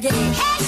check it.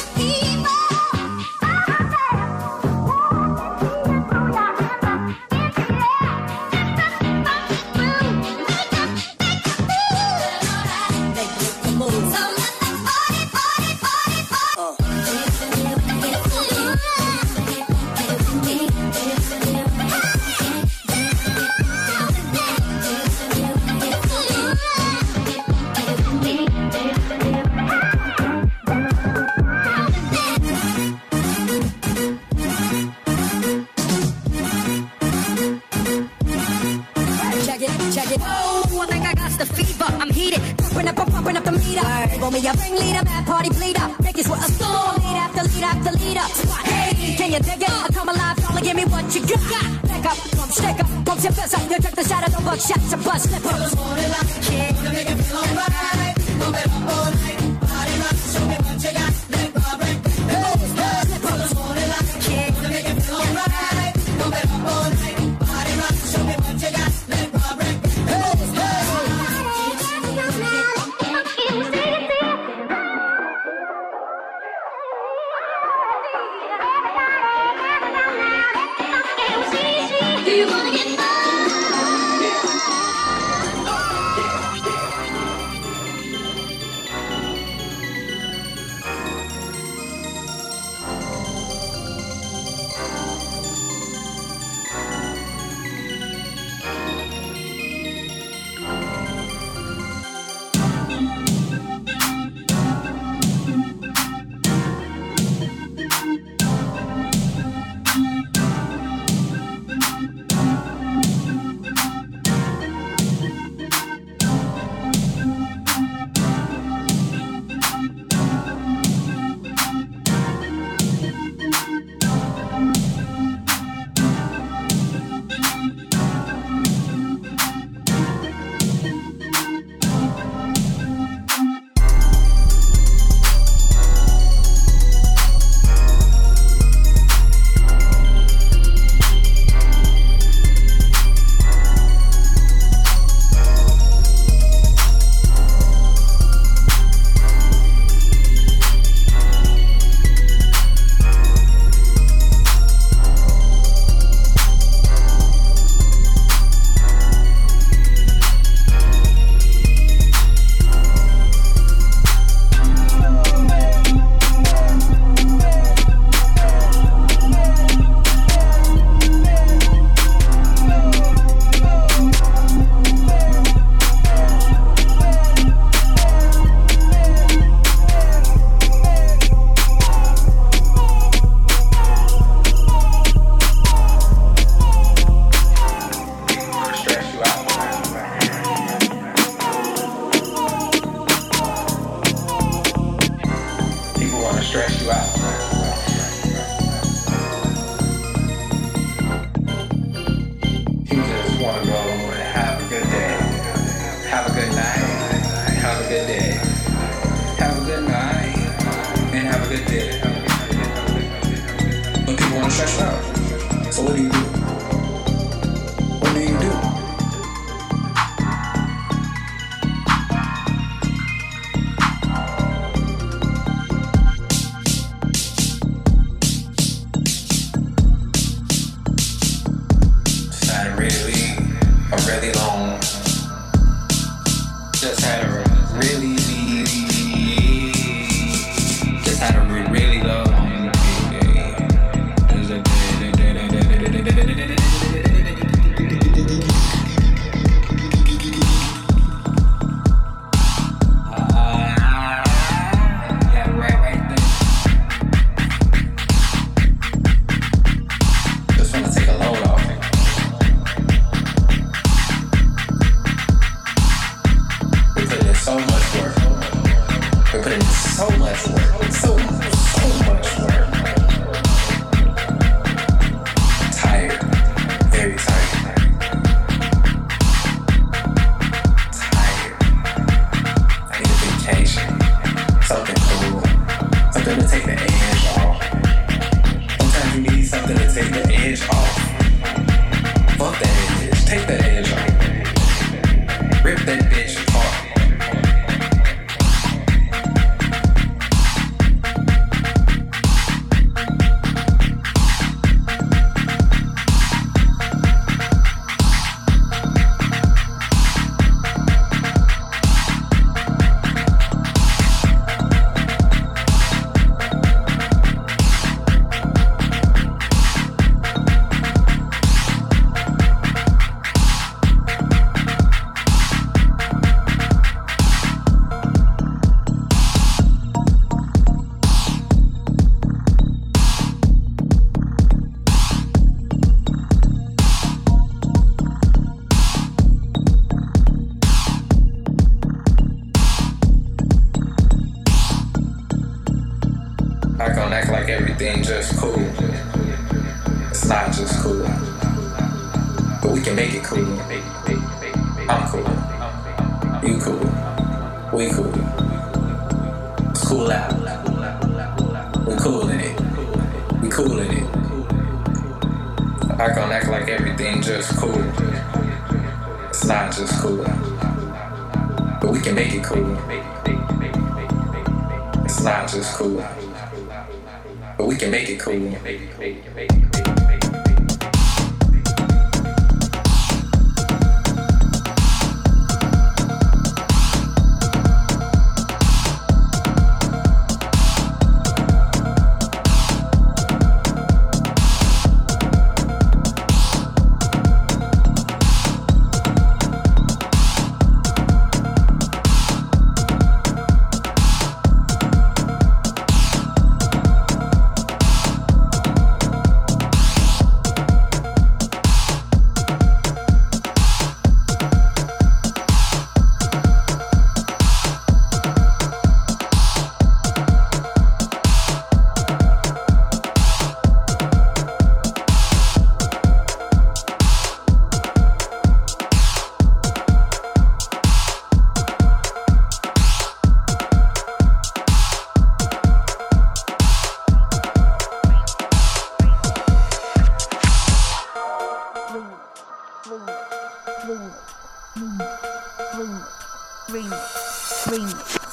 ring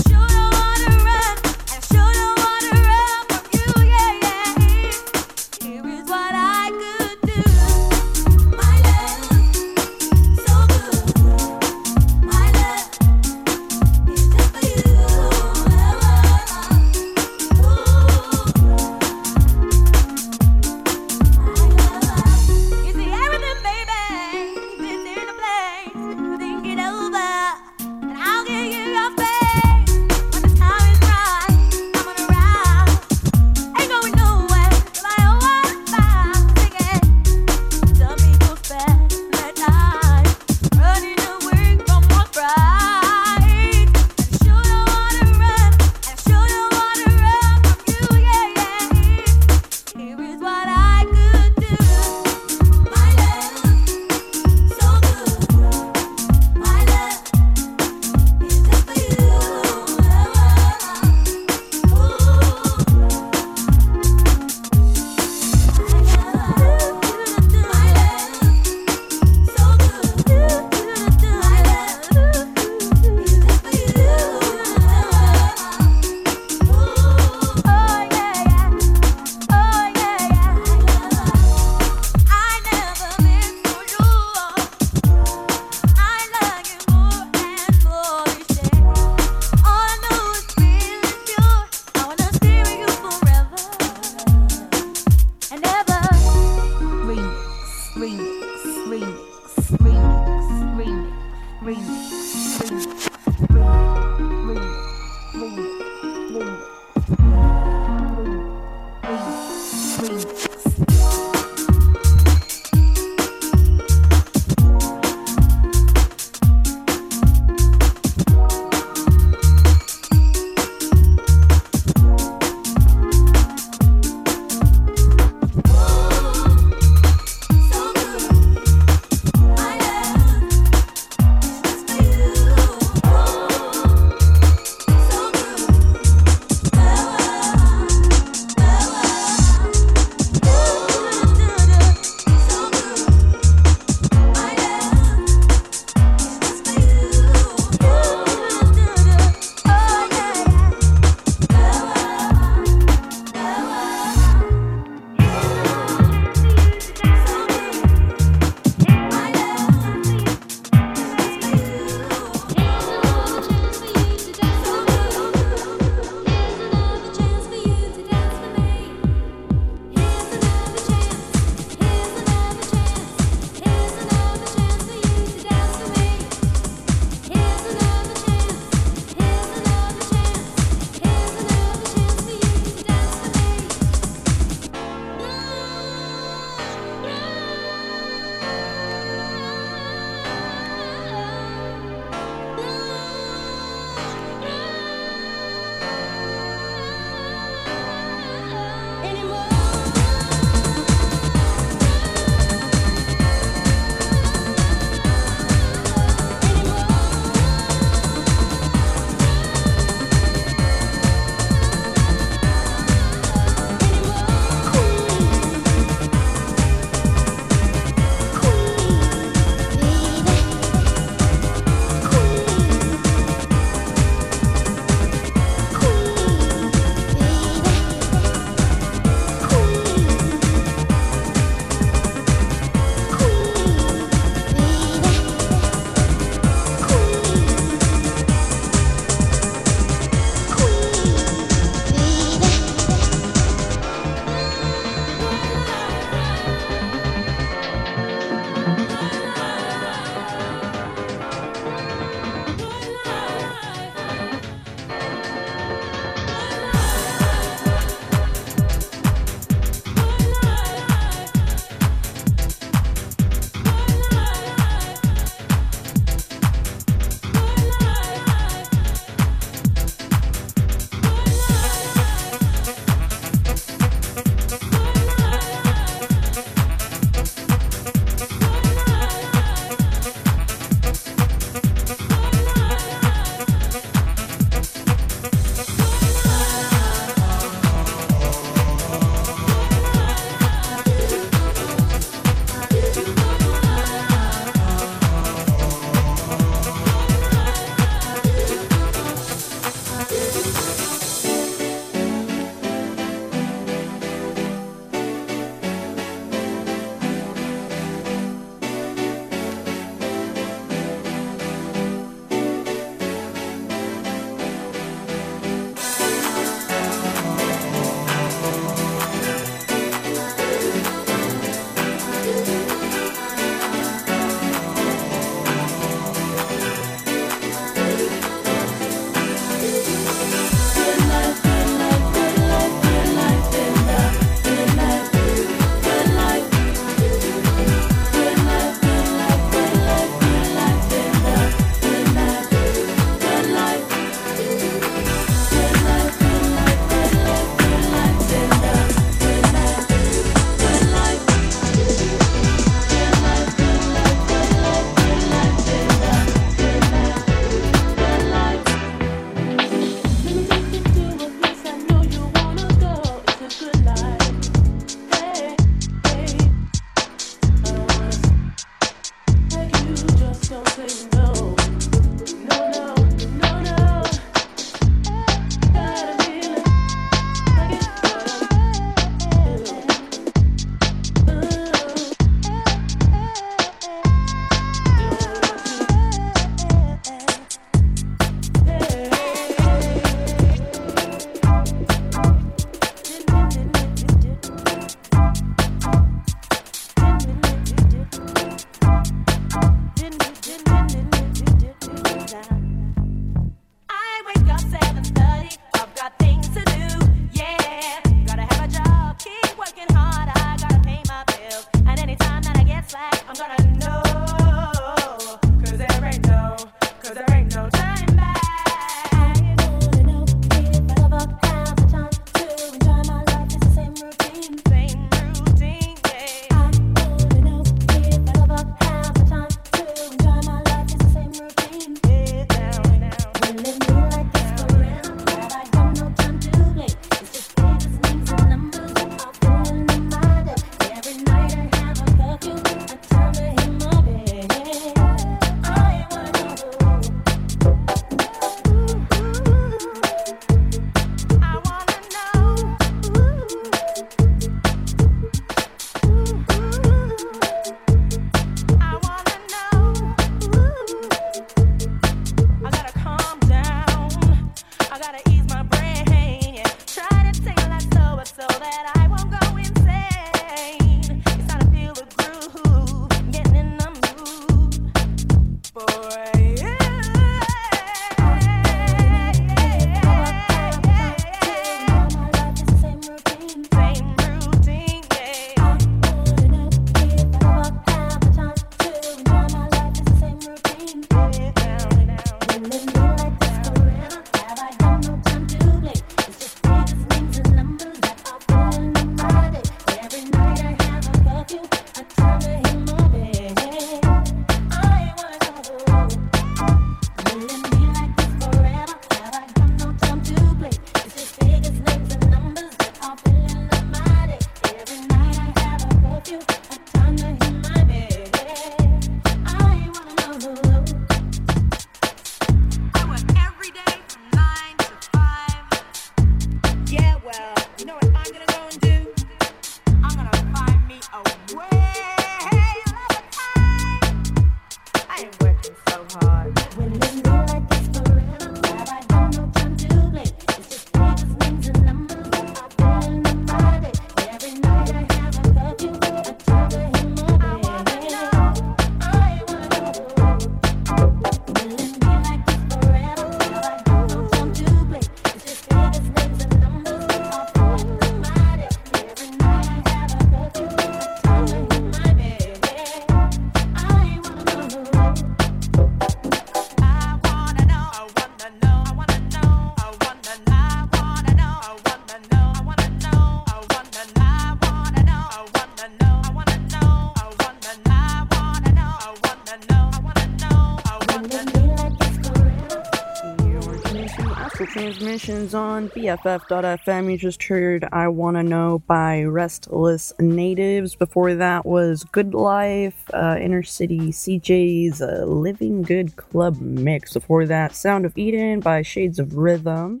transmissions on BFF.FM. You just heard I Wanna Know by Restless Natives. Before that was Good Life, uh, Inner City CJ's uh, Living Good Club Mix. Before that, Sound of Eden by Shades of Rhythm.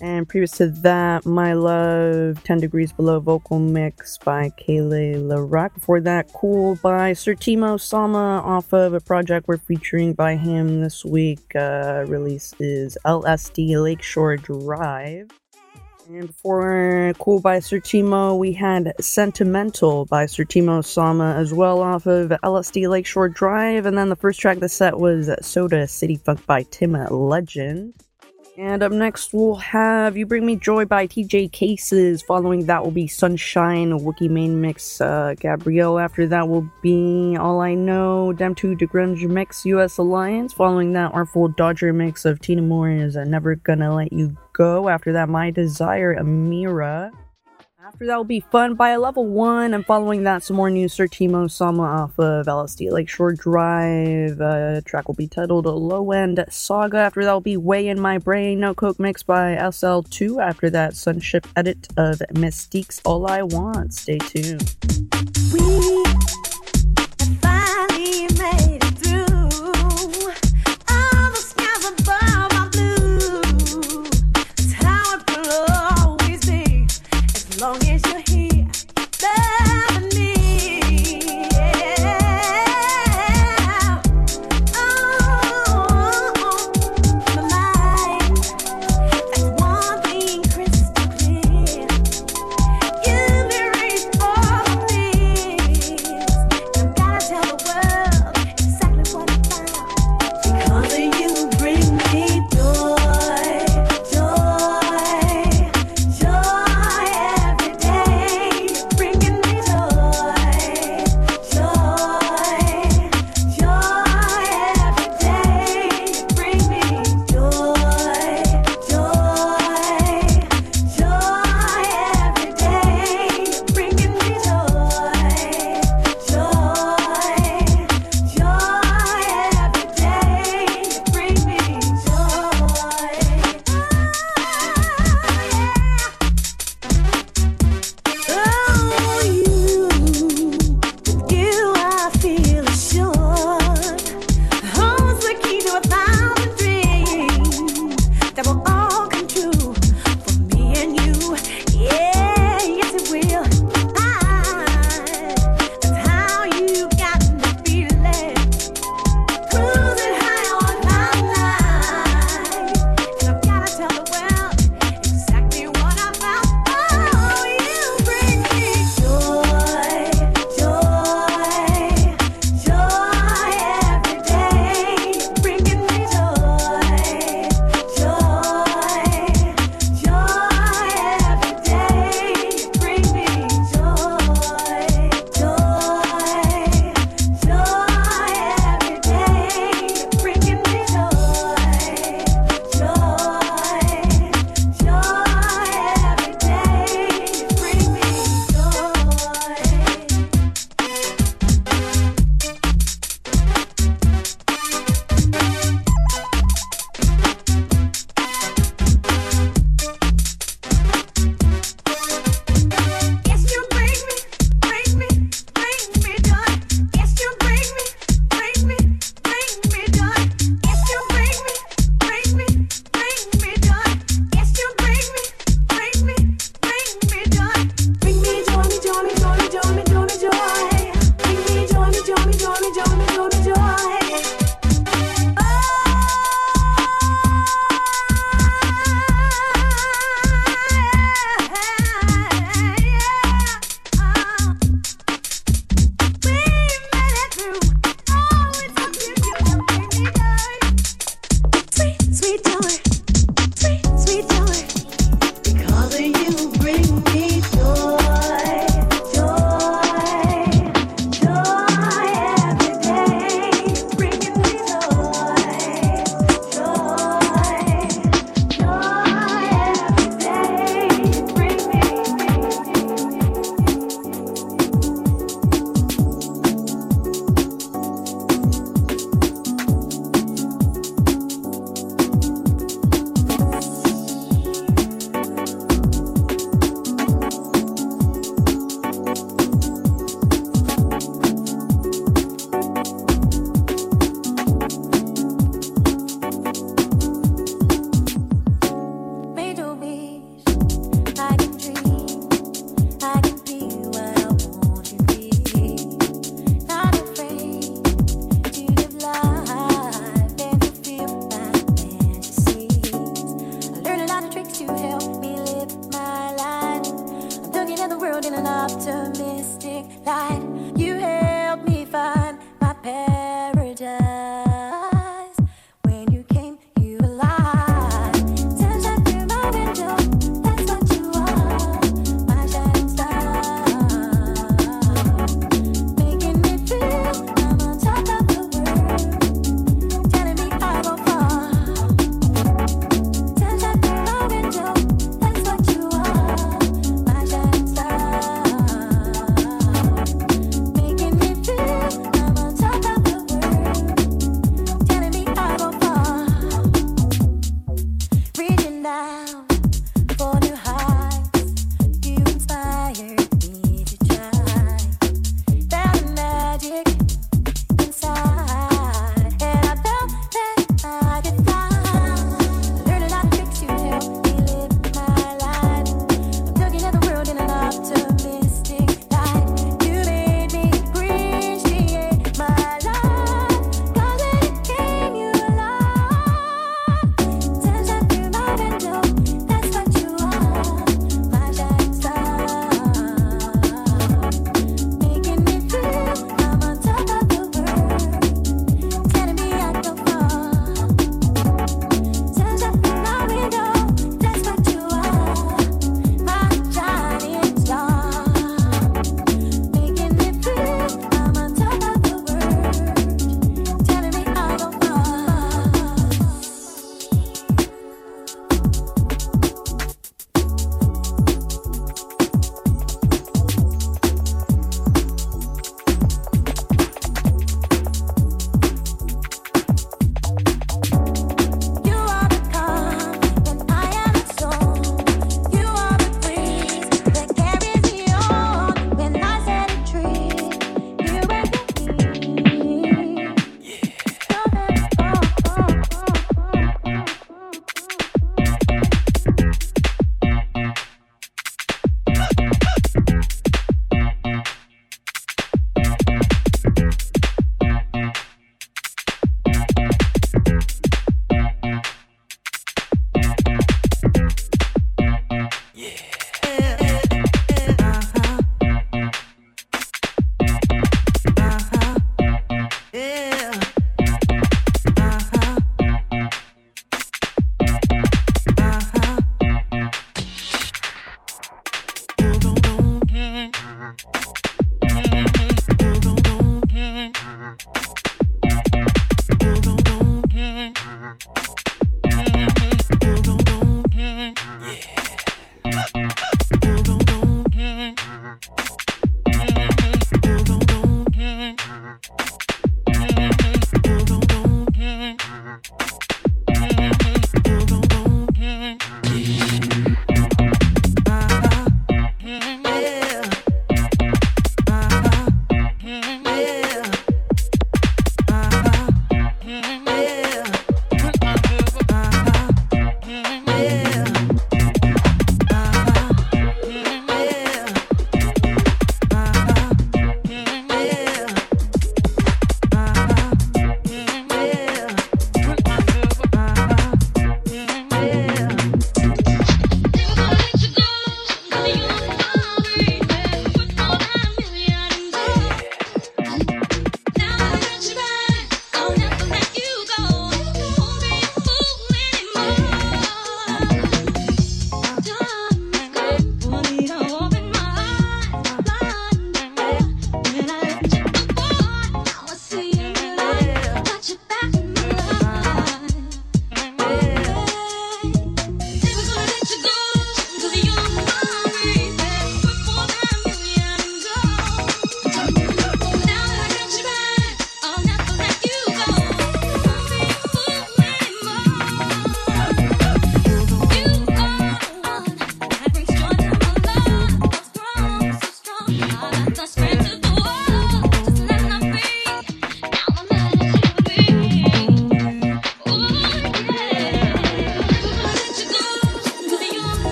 And previous to that, My Love, 10 Degrees Below vocal mix by Kele Le Roc. Before that, Cool by Sirr Tmo Sama off of a project we're featuring by him this week. Uh, release is LSD Lakeshore Drive. And for Cool by Sirr Tmo, we had Sentimental by Sirr Tmo Sama as well off of LSD Lakeshore Drive. And then the first track of the set was Soda City Funk by Tim Legend. And up next, we'll have You Bring Me Joy by TJ Cases. Following that will be Sunshine, Wookie main mix, uh, Gabrielle. After that will be All I Know, Dem 2 Da Grunge mix, US Alliance. Following that, Artful Dodger mix of Tina Moore's Never Gonna Let You Go. After that, My Desire, Amira. After that will be Fun by a Level 1, and following that, some more new Sirr Tmo Sama off of LSD Lakeshore Drive. Uh, track will be titled A Low End Saga. After that will be Way in My Brain, No Coke Mix by SL2. After that, Sunship edit of Mis-Teeq's All I Want. Stay tuned. We finally made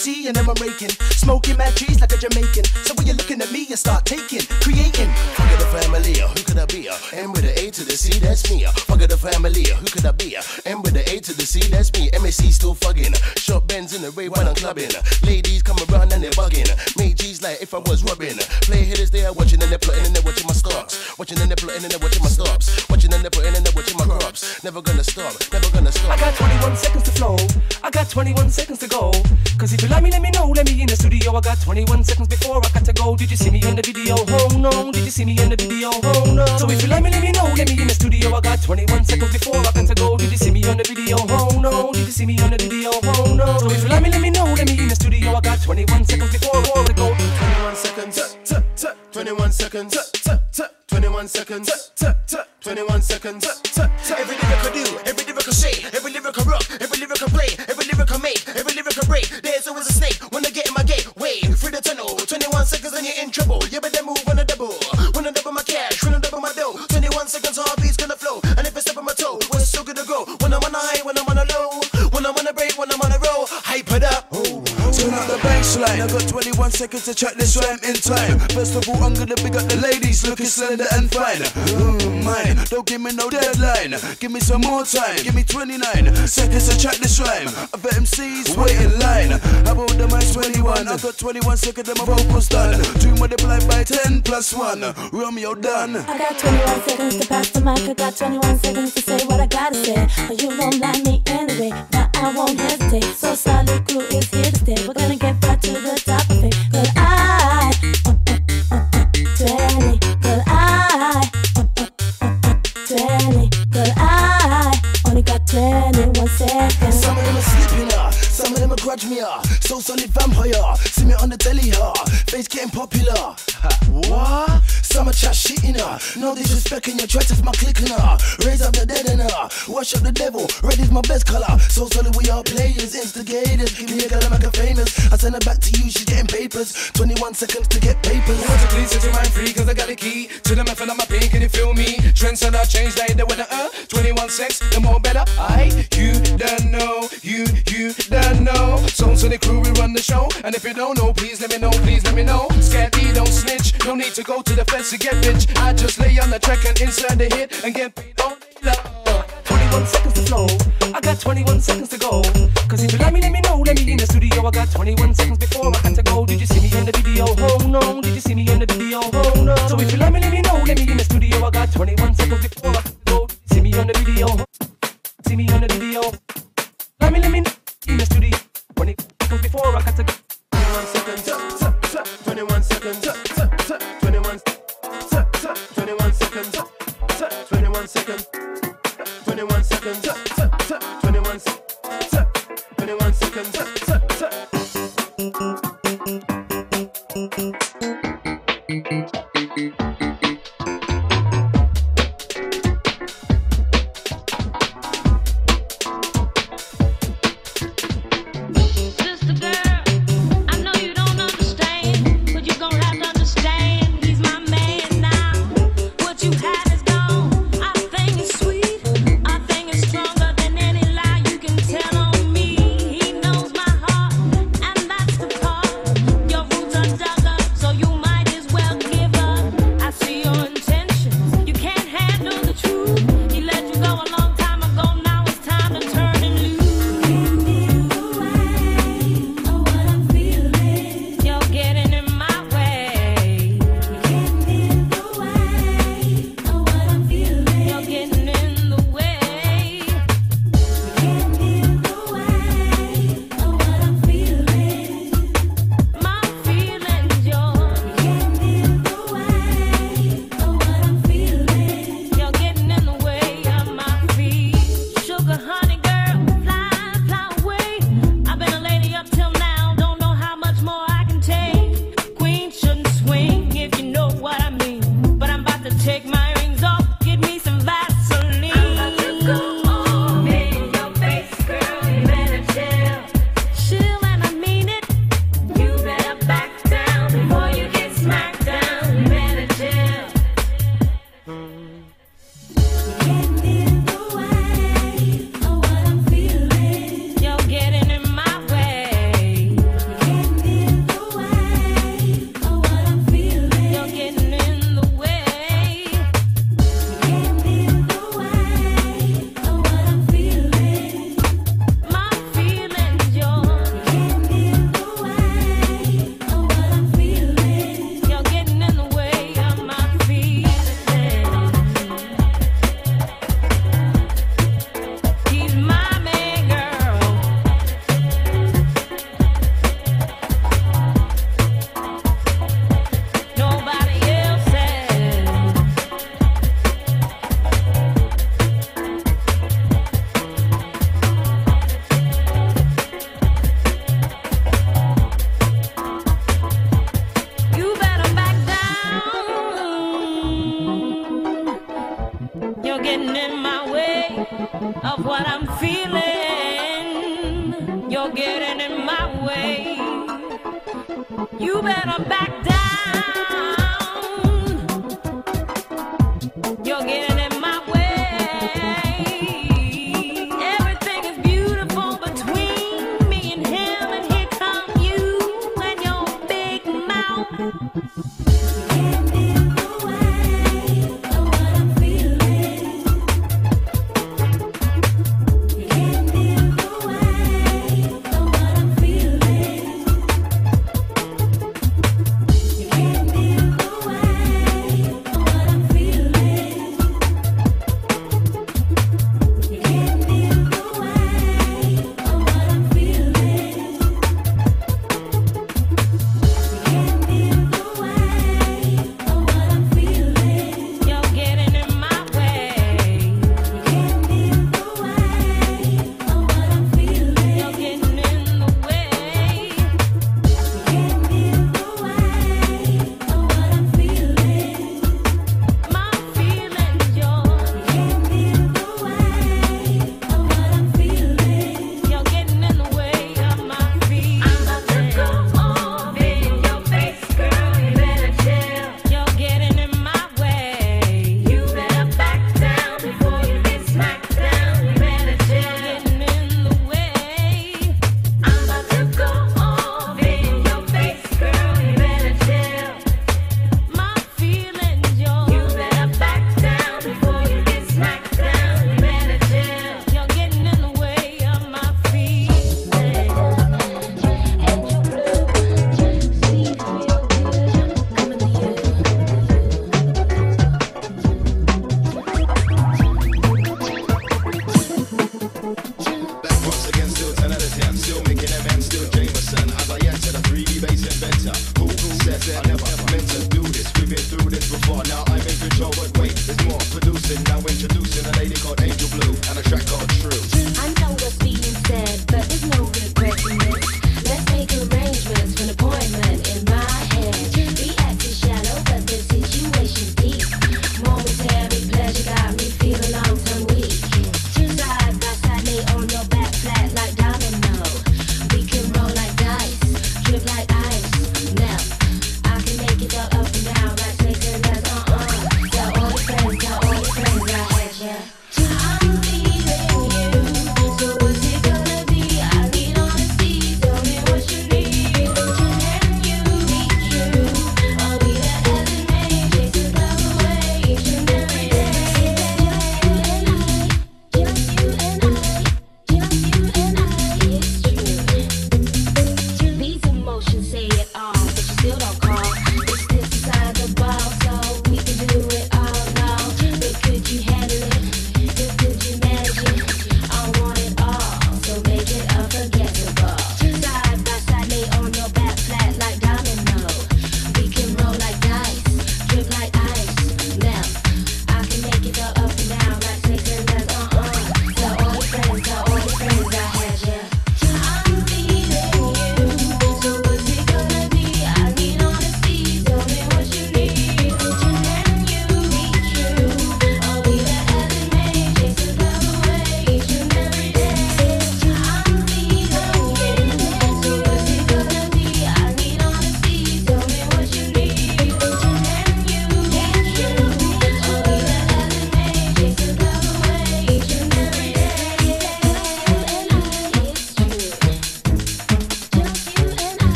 MC and I'm raking. Smoking mad trees like a Jamaican. So when you're looking at me you start taking, creating. Fuck the family, uh, who could I be? Uh, M with the A to the C, that's me. Uh, fuck the family, who could I be? M with the A to the C, that's me. MSC still fucking. Short bends in the ray when I'm clubbing. Ladies come around and they're bugging. Make G's like if I was rubbing. Play hitters they are watching and they're plotting and they're watching my stocks. Watching and they're plotting and they're watching my stops. Watching and they're plotting and they're watching my crops. Never gonna stop, never gonna stop. I got 21 seconds to flow. I got 21 seconds to go. Cause if you like me, let me know. Let me in the studio. I got 21 seconds before I got to go. Did you see me on the video? Oh no. Did you see me on the video? Oh no. So if you like me, let me know. Let me in the studio. I got 21 seconds before I got to go. Did you see me on the video? Oh no. Did you see me on the video? Oh no. So if you like me, let me know. Let me in the studio. I got 21 seconds before I got to go. 21 seconds, t- t- t- 21 seconds, t- t- t- 21 seconds, t- t- t- 21 seconds. Every lyric I do, every lyric I say, every lyric I rock, every lyric I play, every lyric I make, every lyric I break. There's always a snake when I get in my gateway. Through the tunnel, 21 seconds and you're in trouble. You better move when I double, when I double my cash, when I double my dough. 21 seconds, heartbeat's gonna flow. And if I step on my toe, we're still gonna grow. When I'm on a high, when I'm on a low, when I'm on a break, when I'm on a roll, hype it up. Turn out the baseline. I got 21 seconds to check this rhyme in time. First of all, I'm gonna big up the ladies looking slender and fine. Mm, mine, don't give me no deadline. Give me some more time. Give me 29 seconds to check this rhyme. Other MCs wait in line. How about the man's 21? I got 21 seconds and my vocals done. Two multiplied by 10 plus 1. Romeo done. I got 21 seconds to pass the mic. I got 21 seconds to say what I gotta say. But you don't like me anyway. Now I won't hesitate. So solid is here to stay. We're gonna get back to the top of I, 20. Cause I, 20. Cause I only got 21 seconds. Slipping uh, some of them are grudge me uh, So solid vampire, see me on the telly uh, Face getting popular. What? Some are chat shitting uh, no disrespect in your try to my clicking uh, Raise up the dead uh, wash up the devil. Red is my best color, so solid we are players, instigators. Give me a girl her famous. I send her back to you, she's getting papers. 21 seconds to get papers. Want to please set your mind free cause I got the key to the method of my pain, can you feel me? Trends and I change like the weather, uh 21 sex, the more better I, you don't know, you, you don't know So to the crew, we run the show And if you don't know, please let me know, please let me know Scatty, don't snitch, no need to go to the fence to get rich I just lay on the track and insert the hit And get paid day long 21 seconds to flow. I got 21 seconds to go. Cause if you let me, let me know. Let me in the studio. I got 21 seconds before I had to go. Did you see me in the video? Oh no. Did you see me in the video? Oh no. So if you let me, let me know. Let me in the studio. I got 21 seconds before I had to go. See me on the video? See me on the video. Let me, let me in the studio. 20 seconds before I got to 21 seconds, t- t- t- 21 seconds, t- t- t- 21 t- t- 21 seconds, t- t- 21 seconds,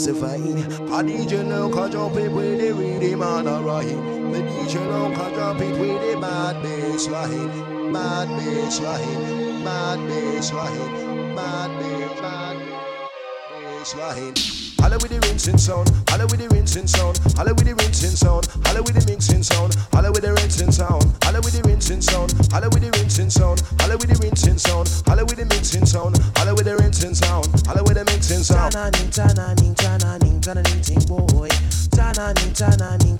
classifying. Padition now catch up with the rhythm and a rhyme. Medition catch up with the bad bass line. Bad bass line. Bad bass line. Bad bass line. Holla with the rinsing sound, holla with the rinsing sound, holla with the rinsing sound, holla with the mixing sound, holla with the rinsing sound, holla with the rinsing sound, holla with the rinsing sound, holla with the rinsing sound, holla with the mixing sound, holla with the rinsing sound, holla with the mixing sound. Chana ning chana ning ting boy. Chana ning chana ning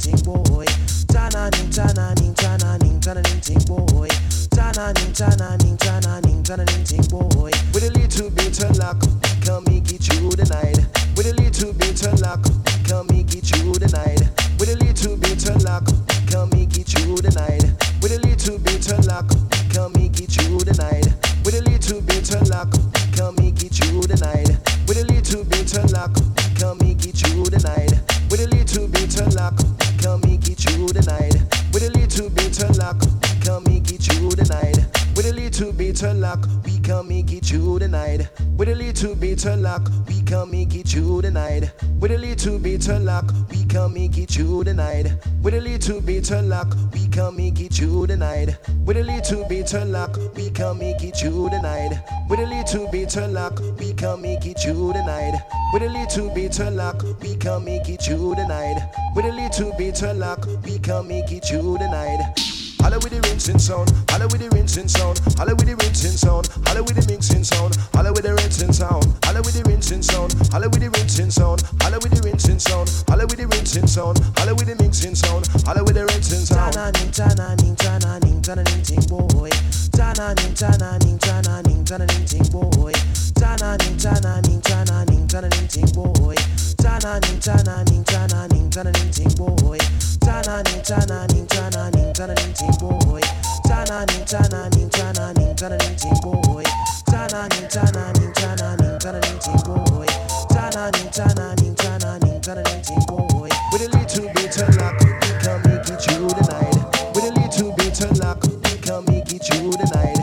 ting boy. Chana ning chana ning ting boy. Chana ning chana ning chana ning chana ning ting boy. With a little bit of luck, can make it through the night. With a little bit of luck, can make it through the night. With a little bit of luck, can make it through the night. With a little bit of luck, can make it through the night. With a little bit of luck, can make it through the night. With a little bit of luck, can make it through the night. With a little bit of luck, can make it through the night. With a little bit of luck, can make it through the night. With a little bit of luck, we can make it through the night. With a little bit of luck, we can make it through the night. With a little bit of luck, we can make it through the night. With a little bit of luck, we can make it through the night. With a little bit of luck, we can make it through the night. With a little bit of luck, we can make it through the night. With a little bit of luck, we can make it through the night. With a little bit of luck, we can make it through the night. Holla with the rinsing sound, holla with the rinsing sound, holla with the rinsing sound, holla with the mixing sound, holla with the rinsing sound, holla with the rinsing sound, holla with the rinsing sound, holla with the rinsing sound, holla with the rinsing sound, holla with the mixing sound, holla with the rinsing sound. Chana ning chana ning chana ning chana ning ting boy. Chana ning chana ning chana ning chana ning ting boy. Chana ning chana ning chana ning chana ning ting boy. Chana ning chana ning chana ning chana ning ting boy. Chana ning chana ning chana ning chana ning ting boy. Chana ning chana ning chana ning chana ning ting boy. Chana ning chana ning chana ning chana ning ting boy. Chana ning chana ning chana ning chana ning ting boy. With a little bit of luck, we can make it through the night. With a little bit of luck, we can make it through the night.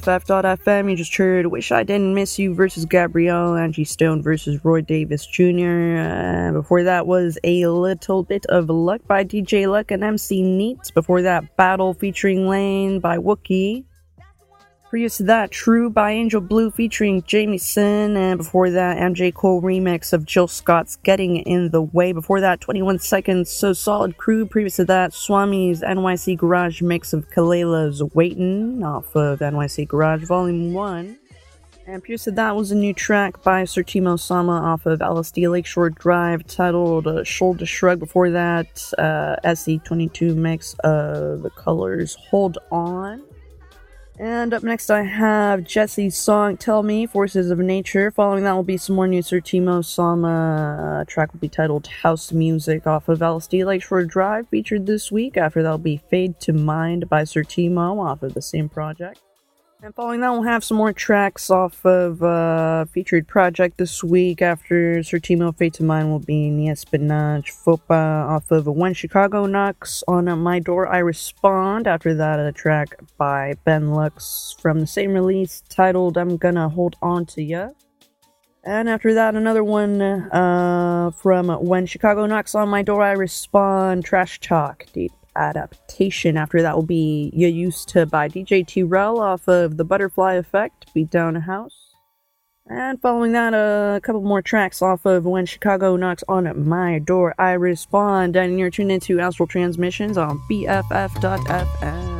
BFF.FM. You just heard Wish I Didn't Miss You versus Gabrielle, Angie Stone versus Roy Davis Jr. Uh, before that was A Little Bit of Luck by DJ Luck and MC Neat. Before that, Battle featuring Lain by Wookie. Previous to that, True by Angel Blue featuring Jaimeson, and before that, MJ Cole remix of Jill Scott's Getting in the Way. Before that, 21 Seconds, So Solid Crew. Previous to that, Swami's NYC Garage mix of Kalela's Waitin' off of NYC Garage Volume 1. And previous to that was a new track by Sirr Tmo Sama off of LSD Lakeshore Drive titled uh, Shoulder Shrug. Before that, uh, SE22 mix of The Colors Hold On. And up next, I have Jesse's song "Tell Me" Forces of Nature. Following that will be some more new Sirr Tmo Sama. Uh, track will be titled "House Music" off of LSD Lakeshore Drive, featured this week. After that will be "Fade to Mind" by Sir Timo off of the same project. And following that, we'll have some more tracks off of uh, featured project this week. After Sirr Tmo Fade to Mind will be Nies Benaj Fopa off of When Chicago Knocks on My Door I Respond. After that, a track by Ben Lux from the same release titled I'm Gonna Hold On to Ya. And after that, another one uh, from When Chicago Knocks on My Door I Respond Trash Talk. Deep adaptation. After that will be You Used to by DJ T off of The Butterfly Effect, Beat Down a House. And following that, a couple more tracks off of When Chicago Knocks on My Door, I Respond. And you're tuned into Astral Transmissions on BFF.FM.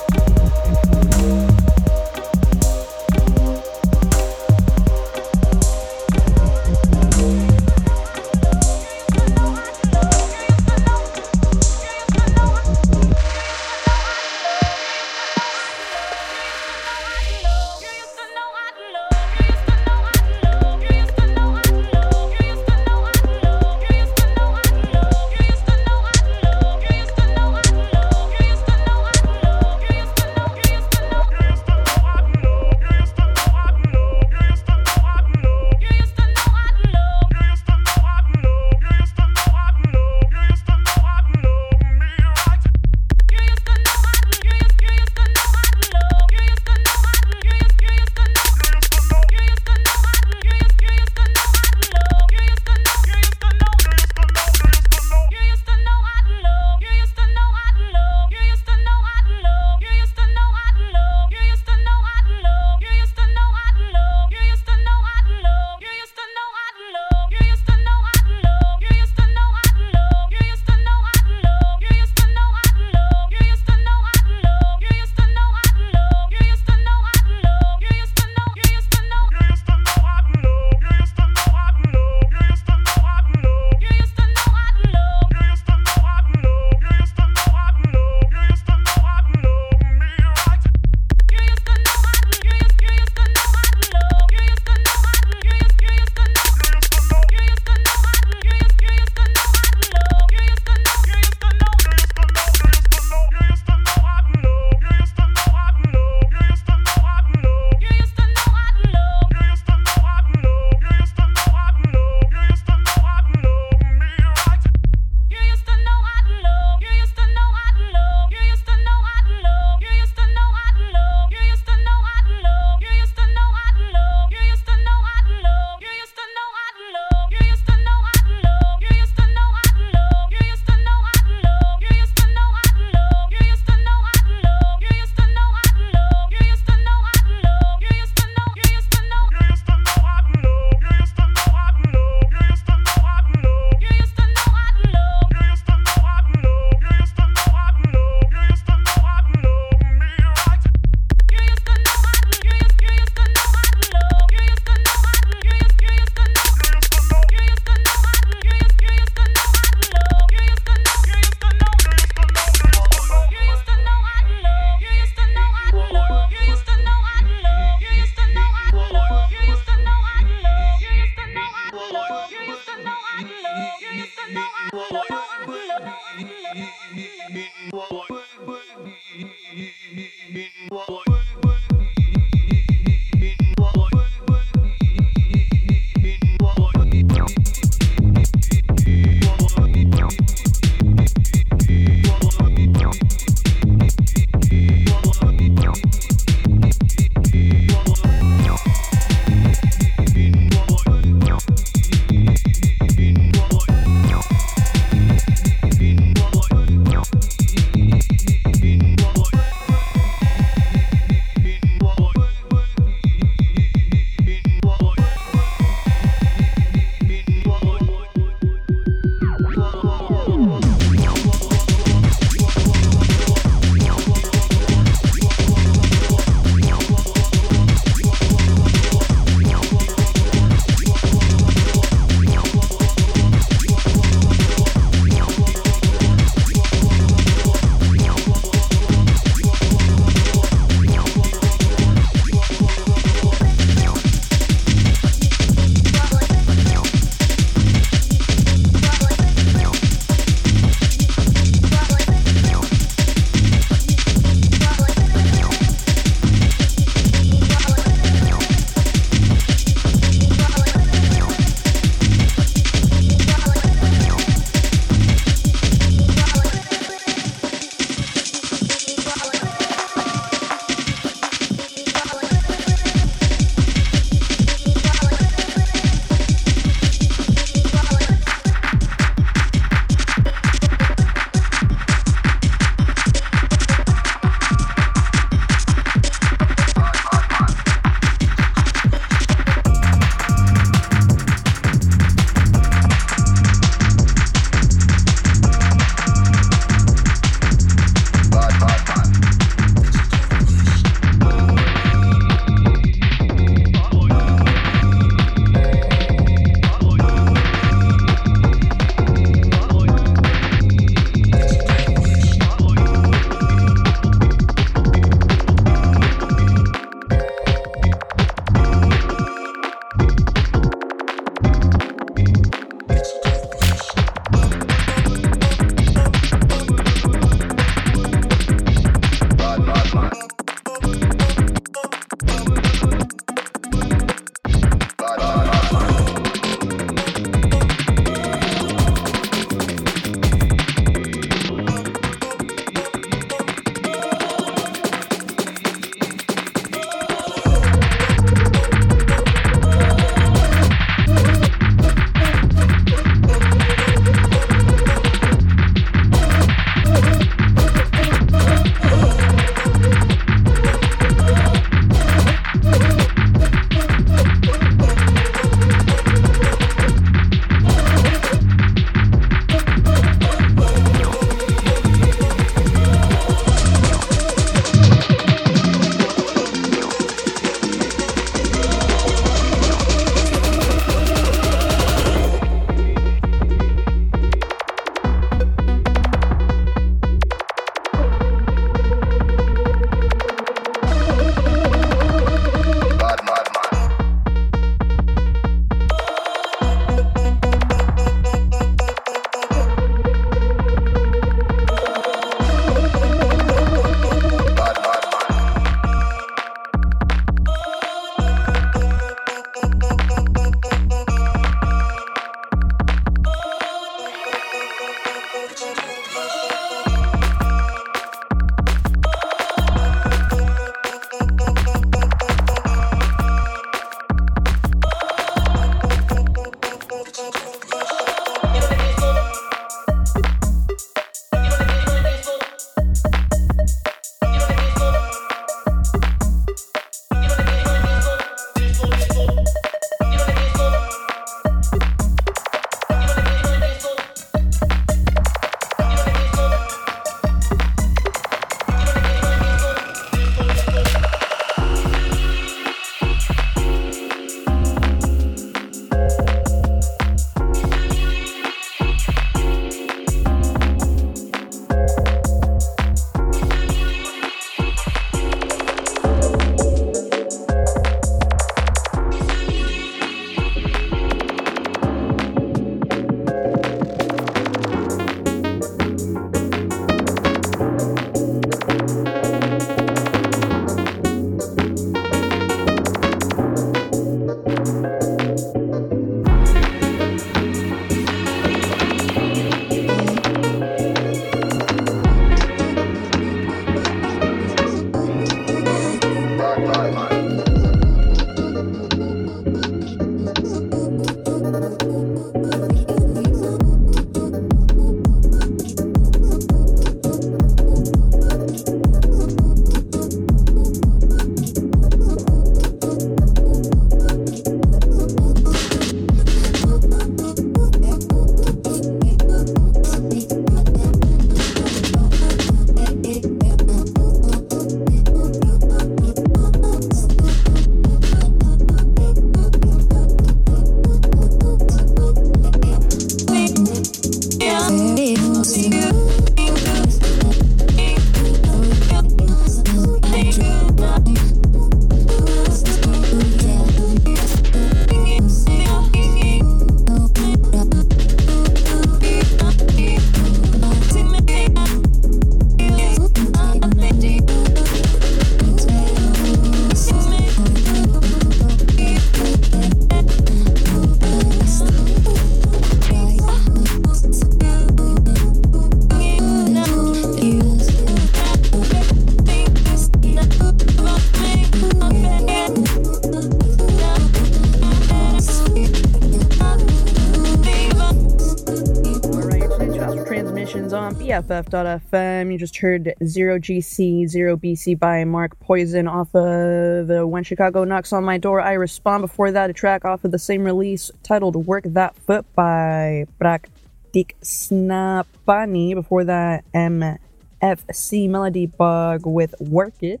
BFF.FM. You just heard 0GC, 0BC by Mark Poison off of the When Chicago Knocks on My Door, I Respond. Before that, a track off of the same release titled Work That Foot by Praktik Snapani. Before that, MFC Melody Bug with Work It.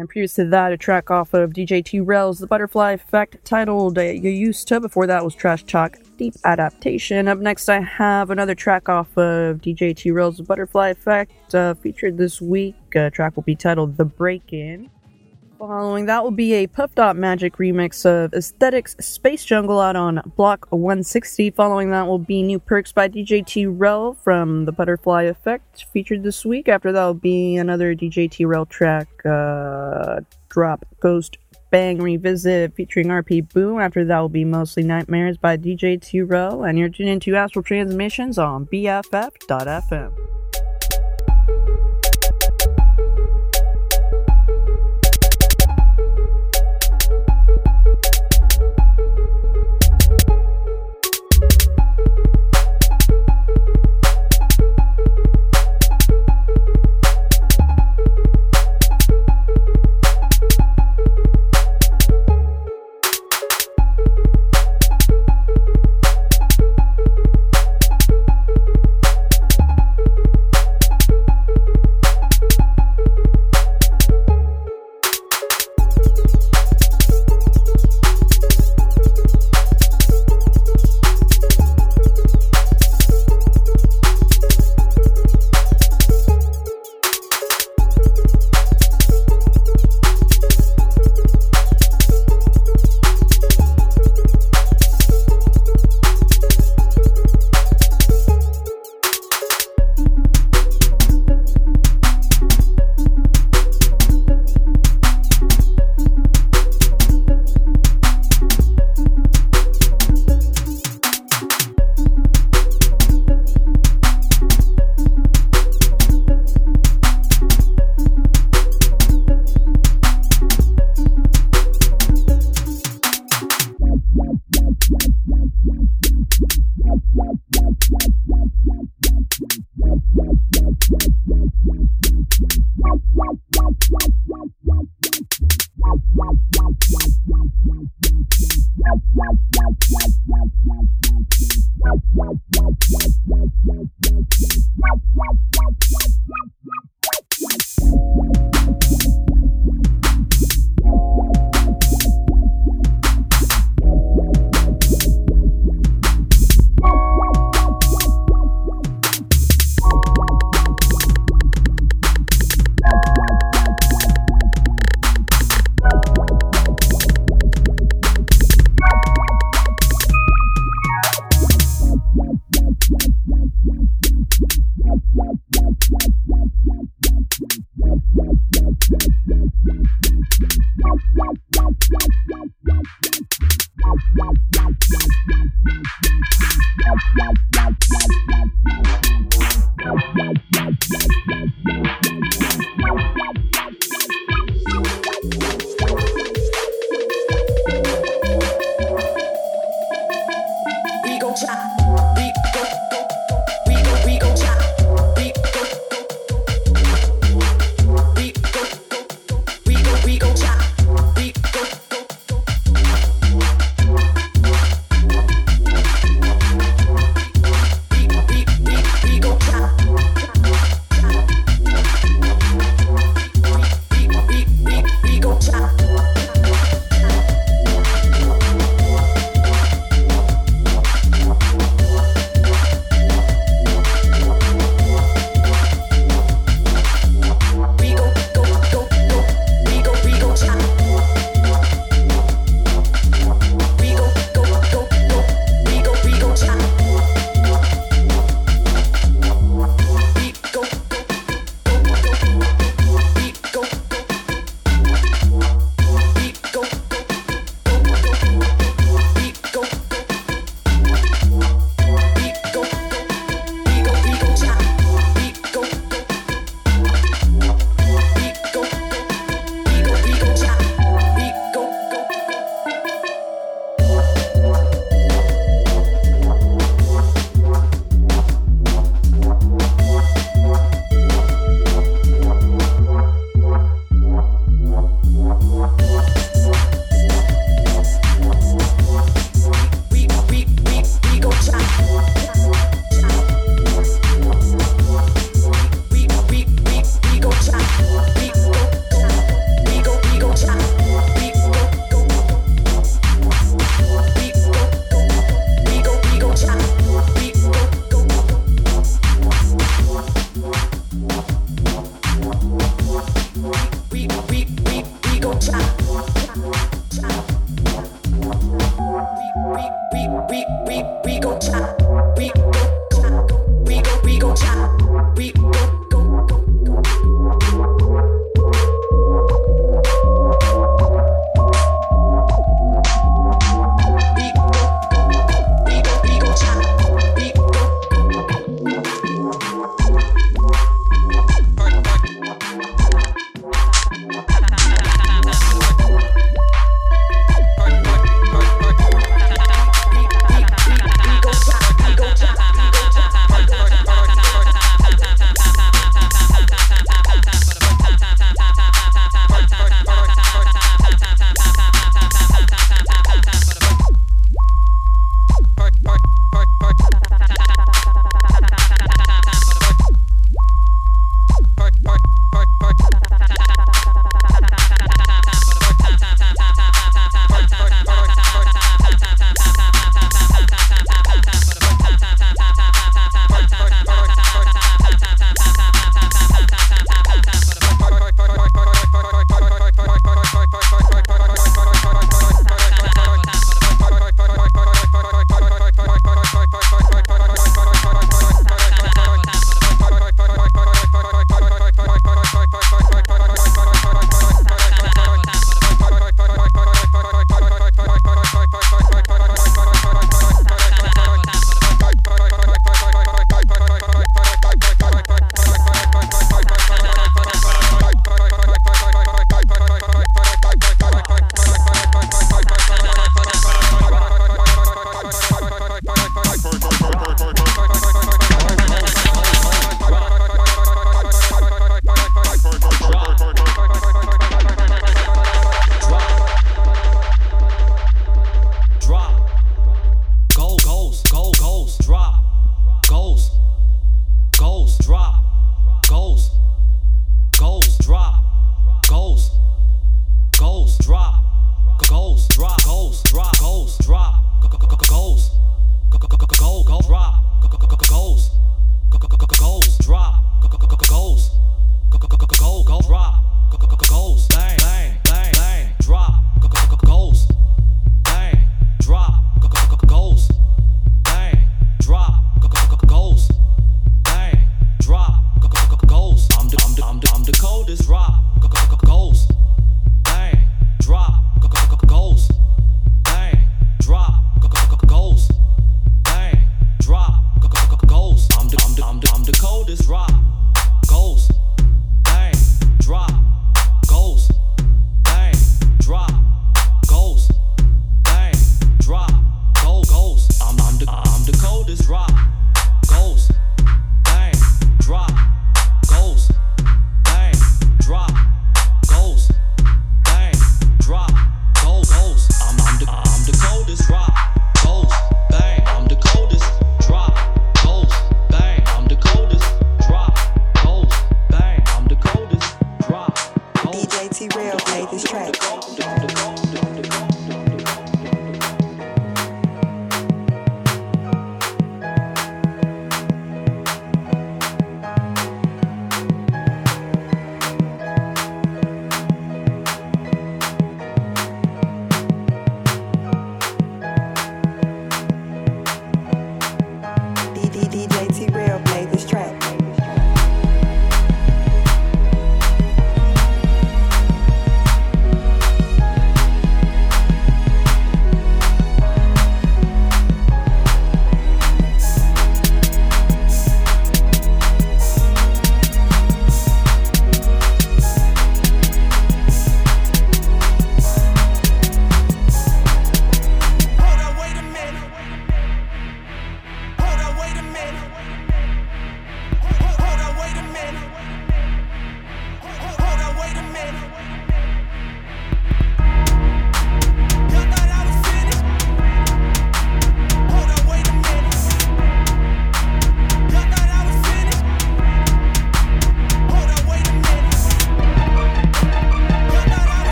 And previous to that, a track off of DJ T Rel's The Butterfly Effect titled uh, You Used to. Before that was Trash Talk Deep Adaptation. Up next, I have another track off of DJ T Rel's The Butterfly Effect uh, featured this week. Uh, track will be titled The Break In. Following that will be a Puff Dot Magic remix of Aesthetics Space Jungle out on Block 160. Following that will be New Perks by DJ T Rel from The Butterfly Effect featured this week. After that will be another DJ T Rel track, uh, Drop Ghost Bang Revisit featuring RP Boo. After that will be Mostly Nightmares by DJ T Rel. And you're tuned into Astral Transmissions on BFF.FM.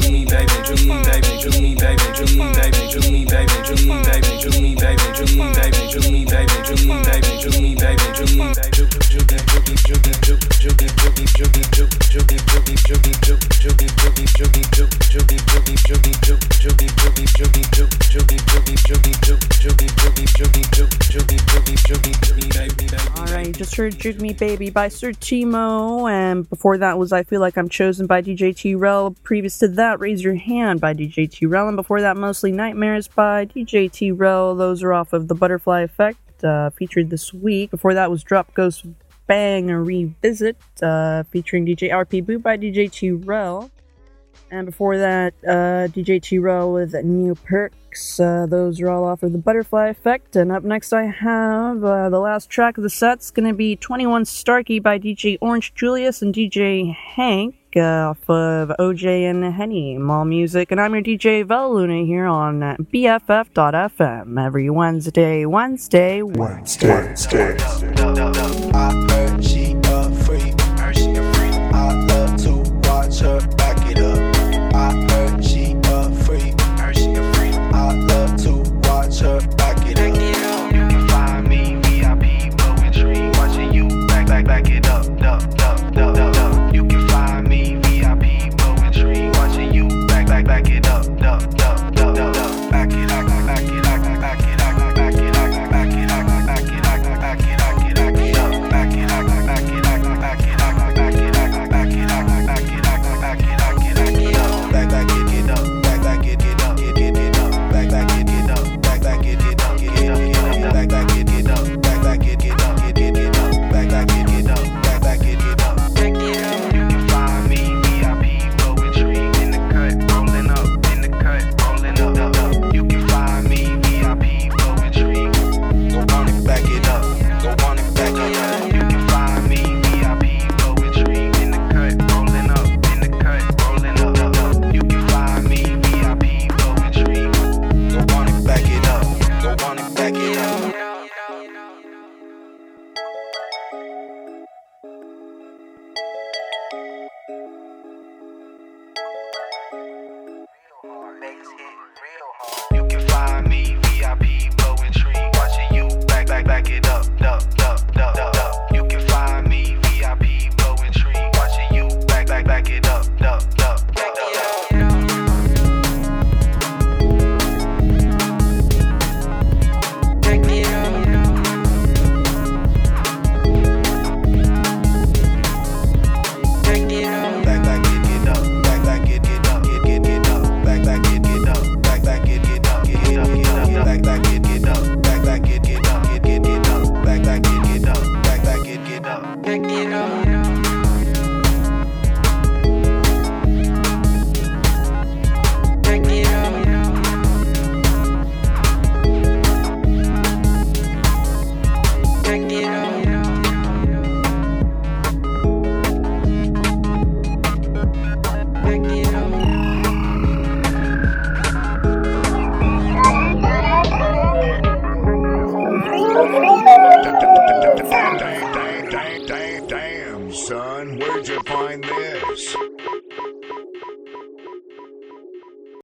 do me, baby, do me, baby, do me. Alright, just Me Baby by Sirr Tmo, and before that was I Feel Like I'm Chosen by DJ T Rel. Previous to that, Raise Your Hand by DJ T Rel, and before that, Mostly Nightmares by DJ T Rel. Those are off of the Butterfly Effect, uh, featured this week. Before that was Drop Ghost Bang a Revisit, uh, featuring DJ RP Boo by DJ T Rel. And before that, uh, DJ T Rel with New Perks. Uh, those are all off of the Butterfly Effect. And up next, I have uh, the last track of the set's going to be 21 Starkey by DJ Orange Julius and DJ Hank uh, off of OJ and Henny Mall Music. And I'm your DJ Vel Luna here on BFF.FM every Wednesday, Wednesday, Wednesday. I heard she